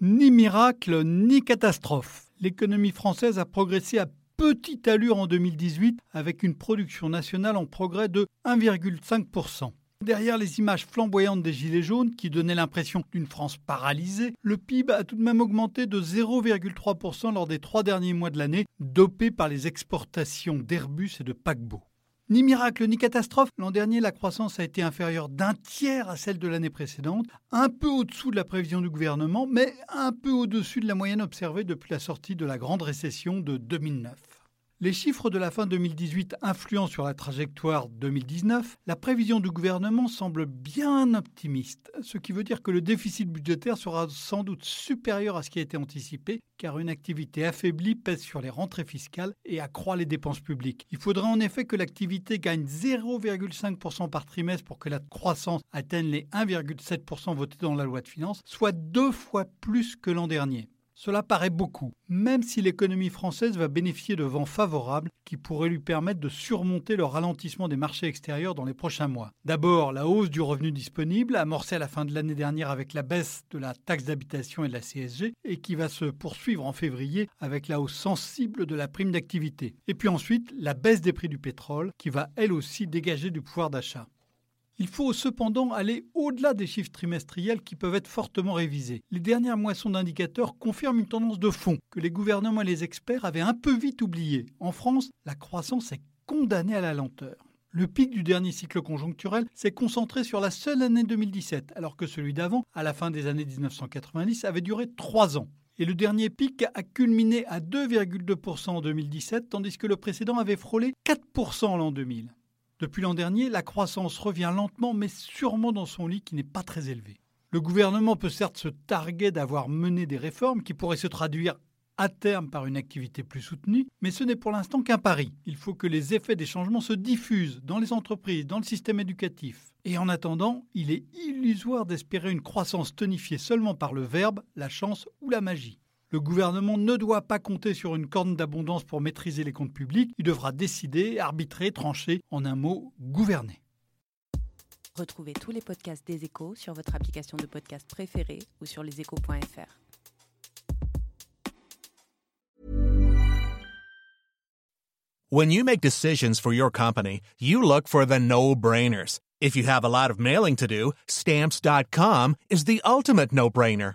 Ni miracle, ni catastrophe. L'économie française a progressé à petite allure en 2018 avec une production nationale en progrès de 1,5%. Derrière les images flamboyantes des Gilets jaunes qui donnaient l'impression d'une France paralysée, le PIB a tout de même augmenté de 0,3% lors des trois derniers mois de l'année, dopé par les exportations d'Airbus et de paquebots. Ni miracle ni catastrophe, l'an dernier la croissance a été inférieure d'un tiers à celle de l'année précédente, un peu au-dessous de la prévision du gouvernement, mais un peu au-dessus de la moyenne observée depuis la sortie de la grande récession de 2009. Les chiffres de la fin 2018 influent sur la trajectoire 2019. La prévision du gouvernement semble bien optimiste, ce qui veut dire que le déficit budgétaire sera sans doute supérieur à ce qui a été anticipé, car une activité affaiblie pèse sur les rentrées fiscales et accroît les dépenses publiques. Il faudra en effet que l'activité gagne 0,5% par trimestre pour que la croissance atteigne les 1,7% votés dans la loi de finances, soit deux fois plus que l'an dernier. Cela paraît beaucoup, même si l'économie française va bénéficier de vents favorables qui pourraient lui permettre de surmonter le ralentissement des marchés extérieurs dans les prochains mois. D'abord, la hausse du revenu disponible, amorcée à la fin de l'année dernière avec la baisse de la taxe d'habitation et de la CSG, et qui va se poursuivre en février avec la hausse sensible de la prime d'activité. Et puis ensuite, la baisse des prix du pétrole, qui va elle aussi dégager du pouvoir d'achat. Il faut cependant aller au-delà des chiffres trimestriels qui peuvent être fortement révisés. Les dernières moissons d'indicateurs confirment une tendance de fond que les gouvernements et les experts avaient un peu vite oubliée. En France, la croissance est condamnée à la lenteur. Le pic du dernier cycle conjoncturel s'est concentré sur la seule année 2017, alors que celui d'avant, à la fin des années 1990, avait duré trois ans. Et le dernier pic a culminé à 2,2% en 2017, tandis que le précédent avait frôlé 4% en l'an 2000. Depuis l'an dernier, la croissance revient lentement mais sûrement dans son lit qui n'est pas très élevé. Le gouvernement peut certes se targuer d'avoir mené des réformes qui pourraient se traduire à terme par une activité plus soutenue, mais ce n'est pour l'instant qu'un pari. Il faut que les effets des changements se diffusent dans les entreprises, dans le système éducatif. Et en attendant, il est illusoire d'espérer une croissance tonifiée seulement par le verbe, la chance ou la magie. Le gouvernement ne doit pas compter sur une corne d'abondance pour maîtriser les comptes publics. Il devra décider, arbitrer, trancher, en un mot, gouverner. Retrouvez tous les podcasts des échos sur votre application de podcast préférée ou sur leséchos.fr. When you make decisions for your company, you look for the no-brainers. If you have a lot of mailing to do, stamps.com is the ultimate no-brainer.